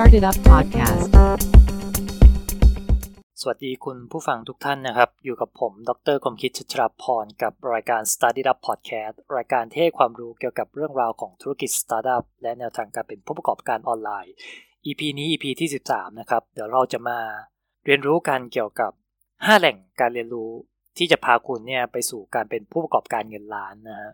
Started Up Podcast. สวัสดีคุณผู้ฟังทุกท่านนะครับ อยู่กับผม ดรคมคิดชัชรพร กับรายการ Study Up Podcast รายการที่ให้ความรู้เกี่ยวกับเรื่องราวของธุรกิจ Startup และแนวทางการเป็นผู้ประกอบการออนไลน์ EP นี้ EP ที่ 13 นะครับ เดี๋ยวเราจะมาเรียนรู้กันเกี่ยวกับ 5 แหล่งการเรียนรู้ที่จะพาคุณเนี่ยไปสู่การเป็นผู้ประกอบการเงินล้านนะฮะ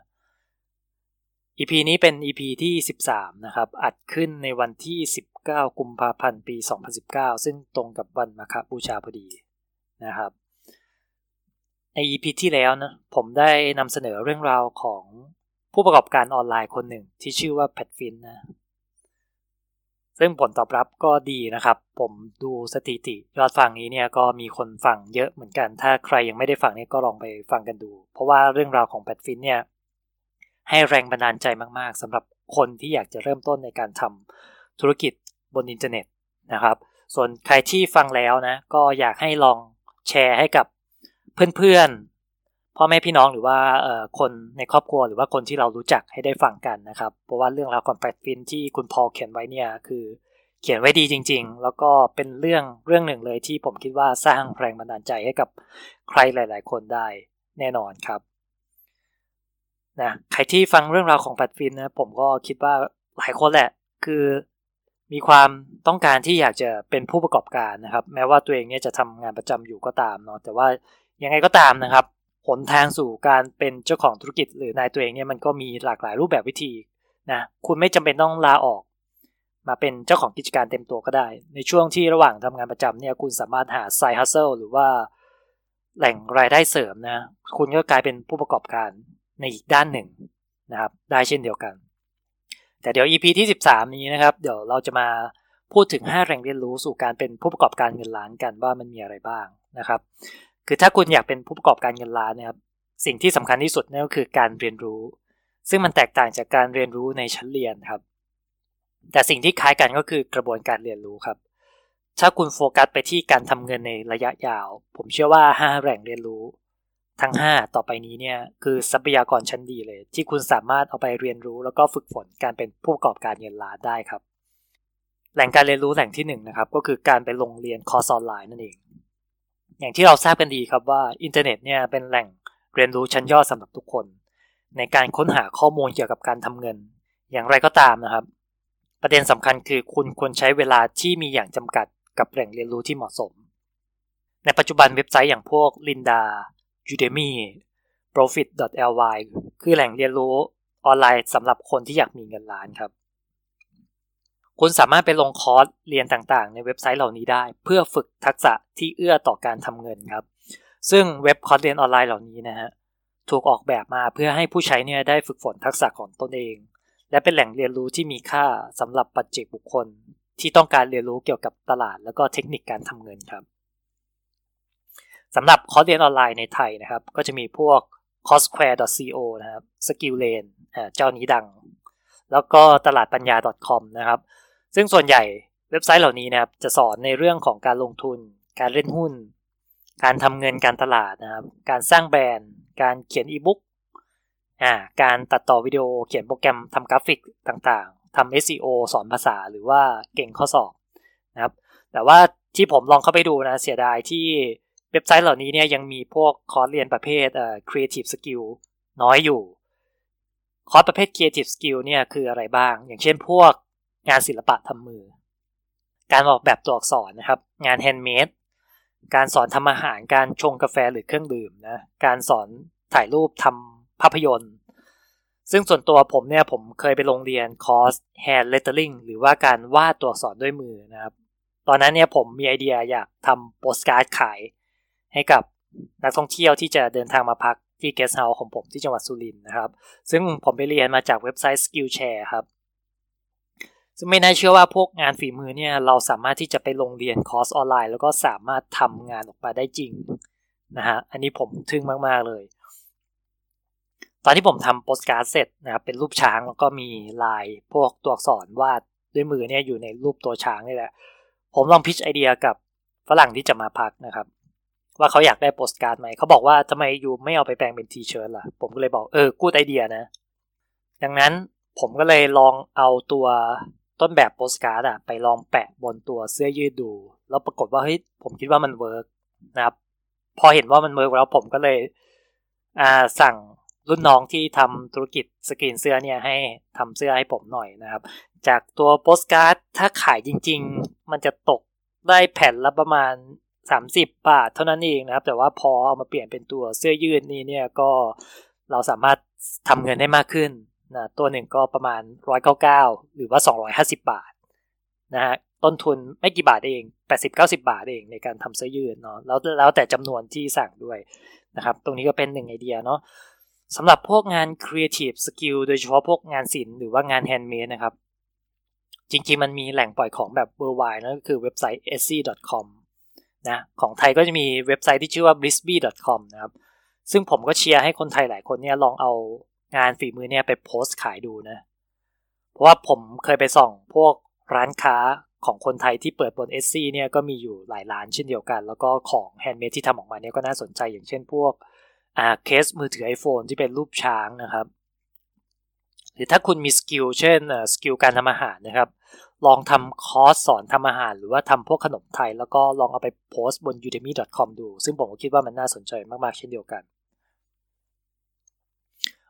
EP นี้เป็น EP ที่ 13 นะครับ อัดขึ้นในวันที่ 19 กุมภาพันธ์ ปี 2019 ซึ่งตรงกับวันมาฆบูชาพอดีนะครับ ใน EP ที่แล้วนะผมได้นำเสนอเรื่องราวของผู้ประกอบการออนไลน์คนหนึ่งที่ชื่อว่าแพทฟินนะ ซึ่งผลตอบรับก็ดีนะครับ ผมดูสถิติยอดฟังนี้เนี่ยก็มีคนฟังเยอะเหมือนกัน ถ้าใครยังไม่ได้ฟังเนี่ยก็ลองไปฟังกันดู เพราะว่าเรื่องราวของ Pat Flynn เนี่ยให้แรงบันดาลใจมาก ๆสำหรับคนที่อยากจะเริ่มต้นในการทำธุรกิจ บนอินเทอร์เน็ตนะครับ ส่วนใครที่ฟังแล้วนะ ก็อยากให้ลองแชร์ให้กับเพื่อนๆพ่อแม่พี่น้องหรือว่าคนในครอบครัวหรือว่าคนที่เรารู้จักให้ได้ฟังกันนะครับ เพราะว่าเรื่องราวของ Pat Flynn ที่คุณพอเขียนไว้เนี่ยคือ เขียนไว้ดีจริง ๆ แล้วก็เป็นเรื่องเรื่องหนึ่งเลยที่ผมคิดว่าสร้างแรงบันดาลใจให้กับใครหลาย ๆ คนได้แน่นอนครับนะใครที่ฟังเรื่องราวของแพทฟินนะผมก็คิดว่าหลายคนแหละ คือ มีความต้องการที่อยากจะเป็นผู้ประกอบการนะครับ แม้ว่าตัวเองเนี่ยจะทำงานประจำอยู่ก็ตามเนาะแต่ว่ายังไงก็ตามนะครับหนทางสู่การเป็นเจ้าของธุรกิจ หรือนายตัวเองเนี่ยมันก็มีหลากหลายรูปแบบวิธีนะคุณไม่จำเป็นต้องลาออก มาเป็นเจ้าของกิจการเต็มตัวก็ได้ ในช่วงที่ระหว่างทำงานประจำเนี่ยคุณสามารถหาไซฮัสเซิลหรือว่าแหล่งรายได้เสริมนะคุณก็กลายเป็นผู้ประกอบการในอีกด้านหนึ่งนะครับ ได้เช่นเดียวกัน แต่เดี๋ยว EP ที่ 13 นี้นะครับ เดี๋ยวเราจะมาพูดถึง 5แหล่งเรียนรู้สู่การเป็นผู้ประกอบการเงินล้านกันว่ามันมีอะไรบ้างนะครับ คือถ้าคุณอยากเป็นผู้ประกอบการเงินล้านนะครับ สิ่งที่สำคัญที่สุดนั่นก็คือการเรียนรู้ ซึ่งมันแตกต่างจากการเรียนรู้ในชั้นเรียนครับ แต่สิ่งที่คล้ายกันก็คือกระบวนการเรียนรู้ครับ ถ้าคุณโฟกัสไปที่การทำเงินในระยะยาว ผมเชื่อว่า 5แหล่งเรียนรู้ ทั้ง 5 ต่อไปนี้เนี่ยคือทรัพยากรชั้นดีเลย ที่คุณสามารถเอาไปเรียนรู้ แล้วก็ฝึกฝนการเป็นผู้ประกอบการเงินล้านได้ครับ แหล่งการเรียนรู้แหล่งที่1นนะครับก็คือการไปลงเรียนคอร์สออนไลน์นั่นเอง อย่างที่เราทราบกันดีครับว่าอินเทอร์เน็ตเนี่ยเป็นแหล่งเรียนรู้ชั้นยอดสำหรับทุกคน ในการค้นหาข้อมูลเกี่ยวกับการทำเงิน อย่างไรก็ตามนะครับ ประเด็นสำคัญคือคุณควรใช้เวลาที่มีอย่างจำกัดกับแหล่งเรียนรู้ที่เหมาะสม ในปัจจุบันเว็บไซต์อย่างพวก Linda Udemy Profit.ly คือแหล่งเรียนรู้ออนไลน์สำหรับคนที่อยากมีเงินล้านครับ คุณสามารถไปลงคอร์สเรียนต่างๆ ในเว็บไซต์เหล่านี้ได้ เพื่อฝึกทักษะที่เอื้อต่อการทำเงินครับ ซึ่งเว็บคอร์สเรียนออนไลน์เหล่านี้นะฮะถูกออกแบบมาเพื่อให้ผู้ใช้เนี่ยได้ฝึกฝนทักษะของตนเอง และเป็นแหล่งเรียนรู้ที่มีค่าสำหรับปัจเจกบุคคล ที่ต้องการเรียนรู้เกี่ยวกับตลาด แล้วก็เทคนิคการทำเงินครับ สำหรับคอร์สเรียนออนไลน์ในไทยนะครับ ก็จะมีพวก cosquare.co นะครับ skillane เจ้านี้ดัง แล้วก็ตลาดปัญญา .com นะครับ ซึ่งส่วนใหญ่เว็บไซต์เหล่านี้นะครับ จะสอนในเรื่องของการลงทุน การเล่นหุ้น การทำเงินการตลาดนะครับ การสร้างแบรนด์ การเขียนอีบุ๊กอ่าการตัดต่อวิดีโอ เขียนโปรแกรมทำกราฟิกต่างๆทำ SEO สอนภาษาหรือว่าเก็งข้อสอบนะครับ แต่ว่าที่ผมลองเข้าไปดูนะเสียดายที่ เว็บไซต์เหล่านี้เนี่ยยังมีพวกคอร์สเรียนประเภทเอ่อ creative skill น้อยอยู่ คอร์สประเภท creative skill เนี่ยคืออะไรบ้าง อย่างเช่นพวกงานศิลปะทำมือ การออกแบบตัวอักษรนะครับ งานแฮนด์เมด การสอนทำอาหาร การชงกาแฟหรือเครื่องดื่มนะ การสอนถ่ายรูปทำภาพยนตร์ ซึ่งส่วนตัวผมเนี่ยผมเคยไปลงเรียนคอร์ส hand lettering หรือว่าการวาดตัวอักษรด้วยมือนะครับ ตอนนั้นเนี่ยผมมีไอเดียอยากทำโปสการ์ดขาย ให้กับนักท่องเที่ยวที่จะเดินทางมาพักที่เกสต์เฮาส์ของผมที่จังหวัดสุรินทร์นะครับ ซึ่งผมไปเรียนมาจากเว็บไซต์ Skillshare ครับ ซึ่งไม่น่าเชื่อว่าพวกงานฝีมือเนี่ยเราสามารถที่จะไปลงเรียนคอร์สออนไลน์ แล้วก็สามารถทำงานออกมาได้จริงนะฮะ อันนี้ผมทึ่งมาก ๆ เลย ตอนที่ผมทำโปสการ์ดเสร็จนะครับเป็นรูปช้างแล้วก็มีลายพวกตัวอักษรวาดด้วยมือเนี่ยอยู่ในรูปตัวช้างนี่แหละ ผมลอง pitch ไอเดียกับฝรั่งที่จะมาพักนะครับ ว่าเขาอยากได้โปสการ์ดไหม เขาบอกว่าทำไม you ไม่เอาไปแปลงเป็น T-shirt ล่ะ ผมก็เลยบอกเออกูดไอเดียนะ ดังนั้นผมก็เลยลองเอาตัวต้นแบบโปสการ์ดอะไปลองแปะบนตัวเสื้อยืดดู แล้วปรากฏว่าเฮ้ยผมคิดว่ามันเวิร์กนะครับ พอเห็นว่ามันเวิร์กแล้วผมก็เลยอ่าสั่งรุ่นน้องที่ทำธุรกิจสกรีนเสื้อเนี่ยให้ทำเสื้อให้ผมหน่อยนะครับ จากตัวโปสการ์ดถ้าขายจริง ๆ มันจะตกได้แผ่นละประมาณ 30 บาทเท่านั้นเองนะครับ แต่ว่าพอเอามาเปลี่ยนเป็นตัวเสื้อยืดนี้เนี่ยก็เราสามารถทำเงินได้มากขึ้นนะตัวหนึ่งก็ประมาณ 199 หรือว่า 250 บาทนะฮะต้นทุนไม่กี่บาทเอง 80-90 บาทเองในการทำเสื้อยืดเนาะแล้วแล้วแต่จำนวนที่สั่งด้วยนะครับ ตรงนี้ก็เป็นหนึ่งไอเดียเนาะสำหรับพวกงาน Creative Skill โดยเฉพาะพวกงานศิลป์หรือว่างาน Handmade นะครับ จริงๆ มันมีแหล่งปล่อยของแบบ worldwide นั่นก็คือเว็บไซต์ etsy.com นะของไทยก็จะมีเว็บไซต์ที่ชื่อว่า blisby.com นะครับ ซึ่งผมก็เชียร์ให้คนไทยหลายคนเนี่ยลองเอางานฝีมือเนี่ยไปโพสต์ขายดูนะ เพราะว่าผมเคยไปส่องพวกร้านค้าของคนไทยที่เปิดบน s อเนี่ยก็มีอยู่หลายร้านเช่นเดียวกัน แล้วก็ของแฮนด์เมดที่ทำออกมาเนี่ยก็น่าสนใจอย่างเช่นพวกอ่าเคสมือถือ iPhone ที่เป็นรูปช้างนะครับ หรือถ้าคุณมี skill เช่น skill การทำอาหารนะครับ ลองทำคอร์สสอนทำอาหาร หรือว่าทำพวกขนมไทย แล้วก็ลองเอาไปโพสต์บน udemy.com ดู ซึ่งผมก็คิดว่ามันน่าสนใจมากๆ เช่นเดียวกัน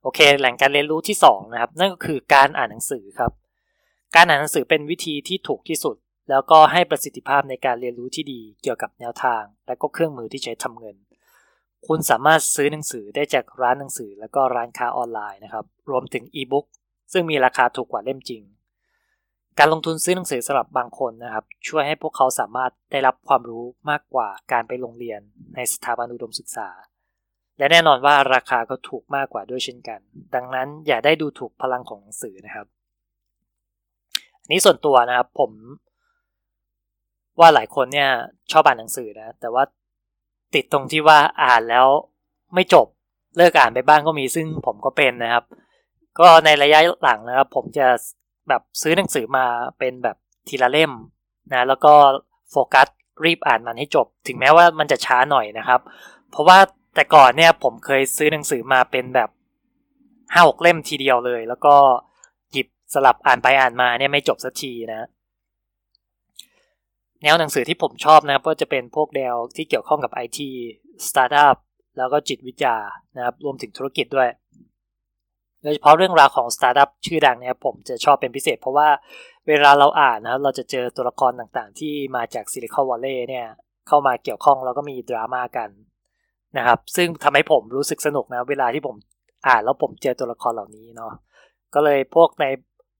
โอเค แหล่งการเรียนรู้ที่ 2 นะครับ นั่นก็คือการอ่านหนังสือครับ การอ่านหนังสือเป็นวิธีที่ถูกที่สุด แล้วก็ให้ประสิทธิภาพในการเรียนรู้ที่ดีเกี่ยวกับแนวทาง และก็เครื่องมือที่ใช้ทำเงิน คุณสามารถซื้อหนังสือได้จากร้านหนังสือ แล้วก็ร้านค้าออนไลน์นะครับ รวมถึงอีบุ๊กซึ่งมีราคาถูกกว่าเล่มจริง การลงทุนซื้อหนังสือสำหรับบางคนนะครับ ช่วยให้พวกเขาสามารถได้รับความรู้มากกว่าการไปโรงเรียนในสถาบันอุดมศึกษา และแน่นอนว่าราคาก็ถูกมากกว่าด้วยเช่นกัน ดังนั้นอย่าได้ดูถูกพลังของหนังสือนะครับ อันนี้ส่วนตัวนะครับผม ว่าหลายคนเนี่ยชอบอ่านหนังสือนะ แต่ว่าติดตรงที่ว่าอ่านแล้วไม่จบเลิกอ่านไปบ้างก็มีซึ่งผมก็เป็นนะครับ ก็ในระยะหลังนะครับ ผมจะ แบบซื้อหนังสือมาเป็นแบบทีละเล่มนะ แล้วก็โฟกัสรีบอ่านมันให้จบ ถึงแม้ว่ามันจะช้าหน่อยนะครับ เพราะว่าแต่ก่อนเนี่ยผมเคยซื้อหนังสือมาเป็นแบบห้าหกเล่มทีเดียวเลย แล้วก็หยิบสลับอ่านไปอ่านมาเนี่ยไม่จบสักทีนะแนวหนังสือที่ผมชอบนะครับก็จะเป็นพวกแนวที่เกี่ยวข้องกับไอทีสตาร์ทอัพแล้วก็จิตวิทยานะครับรวมถึงธุรกิจด้วย โดยเฉพาะเรื่องราวของสตาร์ทอัพชื่อดังเนี่ยผมจะชอบเป็นพิเศษ เพราะว่าเวลาเราอ่านนะเราจะเจอตัวละครต่างๆ ที่มาจาก Silicon Valley เนี่ยเข้ามาเกี่ยวข้องแล้วก็มีดราม่ากันนะครับ ซึ่งทำให้ผมรู้สึกสนุกนะ เวลาที่ผมอ่านแล้วผมเจอตัวละครเหล่านี้เนาะก็เลยพวกใน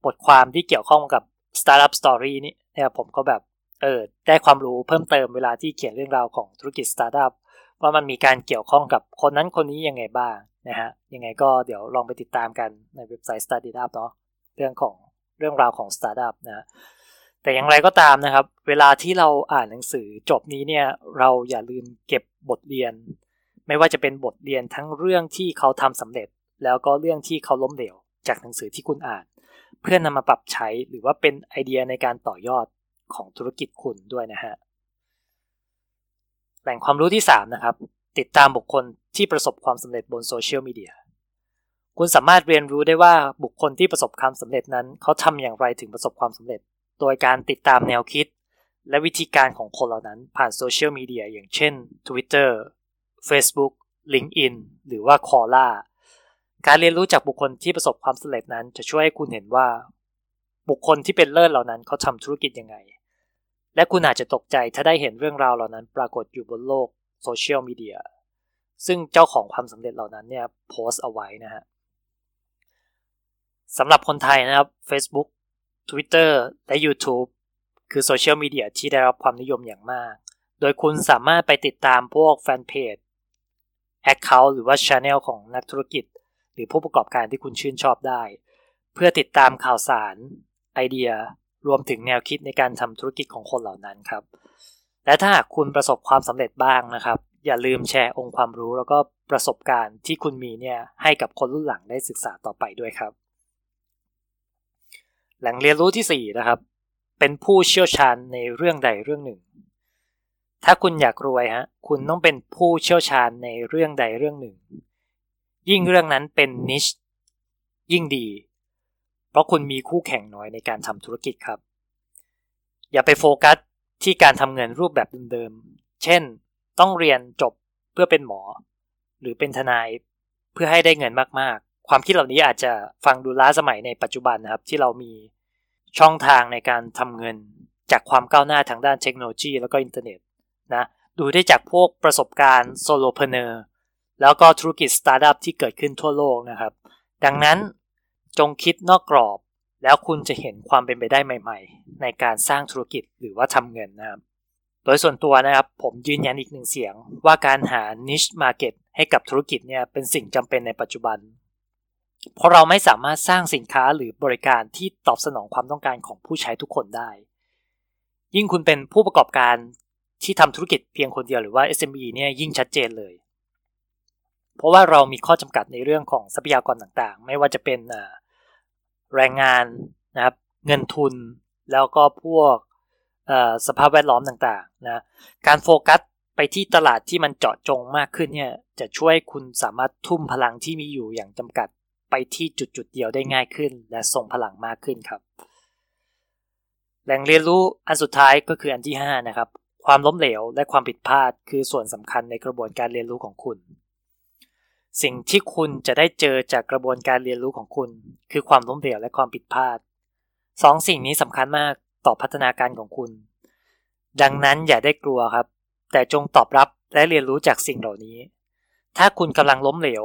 บทความที่เกี่ยวข้องกับ Startup Story นี่เนี่ยผมก็แบบเออได้ความรู้เพิ่มเติมเวลาที่เขียนเรื่องราวของธุรกิจสตาร์ทอัพว่ามันมีการเกี่ยวข้องกับคนนั้นคนนี้ยังไงบ้าง นะฮะยังไงก็เดี๋ยวลองไปติดตามกันในเว็บไซต์ Startup เนาะเรื่องของเรื่องราวของสตาร์ทอัพนะแต่อย่างไรก็ตามนะครับ เวลาที่เราอ่านหนังสือจบนี้เนี่ยเราอย่าลืมเก็บบทเรียน ไม่ว่าจะเป็นบทเรียนทั้งเรื่องที่เขาทำสำเร็จ แล้วก็เรื่องที่เขาล้มเหลวจากหนังสือที่คุณอ่าน เพื่อนนำมาปรับใช้หรือว่าเป็นไอเดียในการต่อยอดของธุรกิจคุณด้วยนะฮะแหล่งความรู้ที่ 3 นะครับ ติดตามบุคคลที่ประสบความสำเร็จบนโซเชียลมีเดีย คุณสามารถเรียนรู้ได้ว่าบุคคลที่ประสบความสำเร็จนั้น เขาทำอย่างไรถึงประสบความสำเร็จ โดยการติดตามแนวคิด และวิธีการของคนเหล่านั้นผ่านโซเชียลมีเดียอย่างเช่น Twitter Facebook LinkedIn หรือว่า Quora การเรียนรู้จากบุคคลที่ประสบความสำเร็จนั้นจะช่วยให้คุณเห็นว่า บุคคลที่เป็นเลิศเหล่านั้นเขาทำธุรกิจยังไง และคุณอาจจะตกใจถ้าได้เห็นเรื่องราวเหล่านั้นปรากฏอยู่บนโลก โซเชียลมีเดียซึ่งเจ้าของความสำเร็จเหล่านั้นเนี่ยโพสต์เอาไว้นะฮะสำหรับคนไทยนะครับ Facebook Twitter และ YouTube คือโซเชียลมีเดียที่ได้รับความนิยมอย่างมาก โดยคุณสามารถไปติดตามพวกแฟนเพจ Account หรือว่า Channel ของนักธุรกิจ หรือผู้ประกอบการที่คุณชื่นชอบได้ เพื่อติดตามข่าวสารไอเดีย รวมถึงแนวคิดในการทำธุรกิจของคนเหล่านั้นครับ และถ้าหากคุณประสบความสำเร็จบ้างนะครับ อย่าลืมแชร์องค์ความรู้แล้วก็ประสบการณ์ที่คุณมีเนี่ยให้กับคนรุ่นหลังได้ศึกษาต่อไปด้วยครับ แหล่งเรียนรู้ที่ 4 นะครับ เป็นผู้เชี่ยวชาญในเรื่องใดเรื่องหนึ่ง ถ้าคุณอยากรวยฮะคุณต้องเป็นผู้เชี่ยวชาญในเรื่องใดเรื่องหนึ่ง ยิ่งเรื่องนั้นเป็นนิชยิ่งดี เพราะคุณมีคู่แข่งน้อยในการทำธุรกิจครับ อย่าไปโฟกัส ที่การทำเงินรูปแบบเดิมๆ เช่น ต้องเรียนจบเพื่อเป็นหมอ หรือเป็นทนายเพื่อให้ได้เงินมากๆ ความคิดเหล่านี้อาจจะฟังดูล้าสมัยในปัจจุบันนะครับ ที่เรามีช่องทางในการทำเงินจากความก้าวหน้าทางด้านเทคโนโลยีแล้วก็อินเทอร์เน็ตนะดูได้จากพวกประสบการณ์ solopreneur แล้วก็ธุรกิจสตาร์ทอัพที่เกิดขึ้นทั่วโลกนะครับ ดังนั้นจงคิดนอกกรอบ แล้วคุณจะเห็นความเป็นไปได้ใหม่ ๆ ในการสร้างธุรกิจหรือว่าทำเงินนะครับ โดยส่วนตัวนะครับผมยืนยันอีกหนึ่งเสียง ว่าการหา niche market ให้กับธุรกิจเนี่ยเป็นสิ่งจำเป็นในปัจจุบัน เพราะเราไม่สามารถสร้างสินค้าหรือบริการที่ตอบสนองความต้องการของผู้ใช้ทุกคนได้ ยิ่งคุณเป็นผู้ประกอบการที่ทำธุรกิจเพียงคนเดียวหรือว่า SME เนี่ยยิ่งชัดเจนเลย เพราะว่าเรามีข้อจำกัดในเรื่องของทรัพยากรต่างๆ ไม่ว่าจะเป็น แรงงานนะครับเงินทุนแล้วก็พวกสภาพแวดล้อมต่างๆนะการโฟกัสไปที่ตลาดที่มันเจาะจงมากขึ้นเนี่ยจะช่วยคุณสามารถทุ่มพลังที่มีอยู่อย่างจำกัดไปที่จุดจุดเดียวได้ง่ายขึ้น และส่งพลังมากขึ้นครับ แหล่งเรียนรู้อันสุดท้ายก็คืออันที่ 5 นะครับ ความล้มเหลวและความผิดพลาดคือส่วนสำคัญในกระบวนการเรียนรู้ของคุณ สิ่งที่คุณจะได้เจอจากกระบวนการเรียนรู้ของคุณ คือความล้มเหลวและความผิดพลาดสองสิ่งนี้สำคัญมากต่อพัฒนาการของคุณ ดังนั้นอย่าได้กลัวครับ แต่จงตอบรับและเรียนรู้จากสิ่งเหล่านี้ ถ้าคุณกำลังล้มเหลว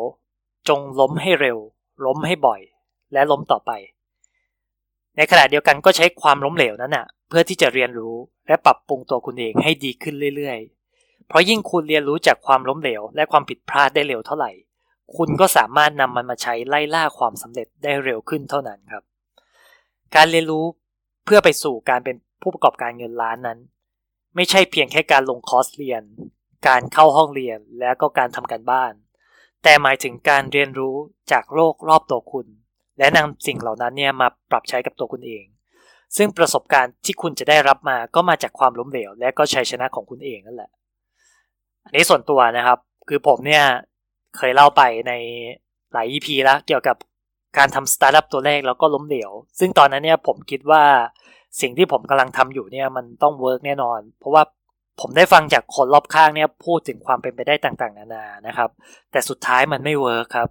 จงล้มให้เร็ว ล้มให้บ่อย และล้มต่อไป ในขณะเดียวกันก็ใช้ความล้มเหลวนั้นนะ่ะ เพื่อที่จะเรียนรู้และปรับปรุงตัวคุณเองให้ดีขึ้นเรื่อยๆ เพราะยิ่งคุณเรียนรู้จากความล้มเหลว และความผิดพลาดได้เร็วเท่าไหร่ คุณก็สามารถนำมันมาใช้ไล่ล่าความสำเร็จได้เร็วขึ้นเท่านั้นครับ การเรียนรู้เพื่อไปสู่การเป็นผู้ประกอบการเงินล้านนั้น ไม่ใช่เพียงแค่การลงคอร์สเรียน การเข้าห้องเรียนและก็การทำการบ้าน แต่หมายถึงการเรียนรู้จากโลกรอบตัวคุณ และนำสิ่งเหล่านั้นเนี่ยมาปรับใช้กับตัวคุณเอง ซึ่งประสบการณ์ที่คุณจะได้รับมาก็มาจากความล้มเหลว และก็ชัยชนะของคุณเองนั่นแหละ อันนี้ส่วนตัวนะครับ คือผมเนี่ย เคยเล่าไปในหลาย EP แล้วเกี่ยวกับการทำสตาร์ทอัพตัวแรกแล้วก็ล้มเหลว ซึ่งตอนนั้นเนี่ยผมคิดว่าสิ่งที่ผมกำลังทำอยู่เนี่ยมันต้องเวิร์กแน่นอน เพราะว่าผมได้ฟังจากคนรอบข้างเนี่ยพูดถึงความเป็นไปได้ต่างๆ นานานะครับ แต่สุดท้ายมันไม่เวิร์กครับ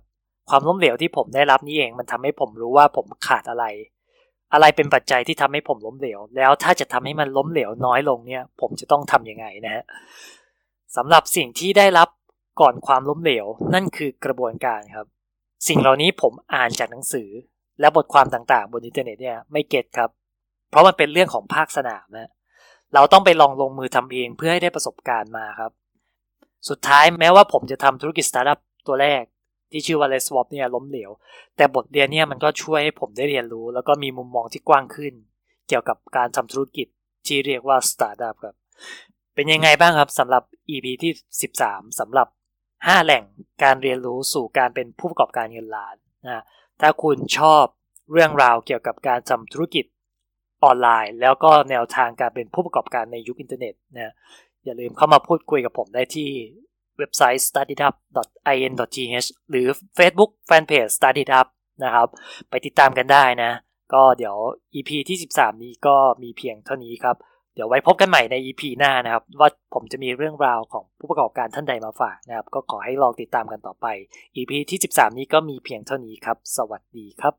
ความล้มเหลวที่ผมได้รับนี่เองมันทำให้ผมรู้ว่าผมขาดอะไร อะไรเป็นปัจจัยที่ทำให้ผมล้มเหลว แล้วถ้าจะทำให้มันล้มเหลวน้อยลงเนี่ย ผมจะต้องทำยังไงนะฮะสำหรับสิ่งที่ได้รับ ก่อนความล้มเหลว นั่นคือกระบวนการครับ สิ่งเหล่านี้ผมอ่านจากหนังสือ และบทความต่างๆ บนอินเทอร์เน็ตเนี่ยไม่ get ครับ เพราะมันเป็นเรื่องของภาคสนามนะเราต้องไปลองลงมือทำเองเพื่อให้ได้ประสบการณ์มาครับ สุดท้ายแม้ว่าผมจะทำธุรกิจสตาร์ทอัพตัวแรกที่ชื่อว่า Let's Swap เนี่ยล้มเหลว แต่บทเรียนเนี่ยมันก็ช่วยให้ผมได้เรียนรู้ แล้วก็มีมุมมองที่กว้างขึ้น เกี่ยวกับการทำธุรกิจที่เรียกว่าสตาร์ทอัพครับ เป็นยังไงบ้างครับสำหรับ EP ที่ 13สำหรับ 5 แหล่งการเรียนรู้สู่การเป็นผู้ประกอบการเงินล้านนะถ้าคุณชอบเรื่องราวเกี่ยวกับการทำธุรกิจออนไลน์ แล้วก็แนวทางการเป็นผู้ประกอบการในยุคอินเทอร์เน็ตนะอย่าลืมเข้ามาพูดคุยกับผมได้ที่เว็บไซต์ studyup.in.th หรือ Facebook Fanpage studyup นะครับ ไปติดตามกันได้นะ ก็เดี๋ยว EP ที่ 13 นี้ก็มีเพียงเท่านี้ครับ ดี๋ยวไว้พบกันใหม่ใน EP หน้านะครับ ว่าผมจะมีเรื่องราวของผู้ประกอบการท่านใดมาฝากนะครับ ก็ขอให้ลองติดตามกันต่อไป EP ที่ 13 นี้ก็มีเพียงเท่านี้ครับ สวัสดีครับ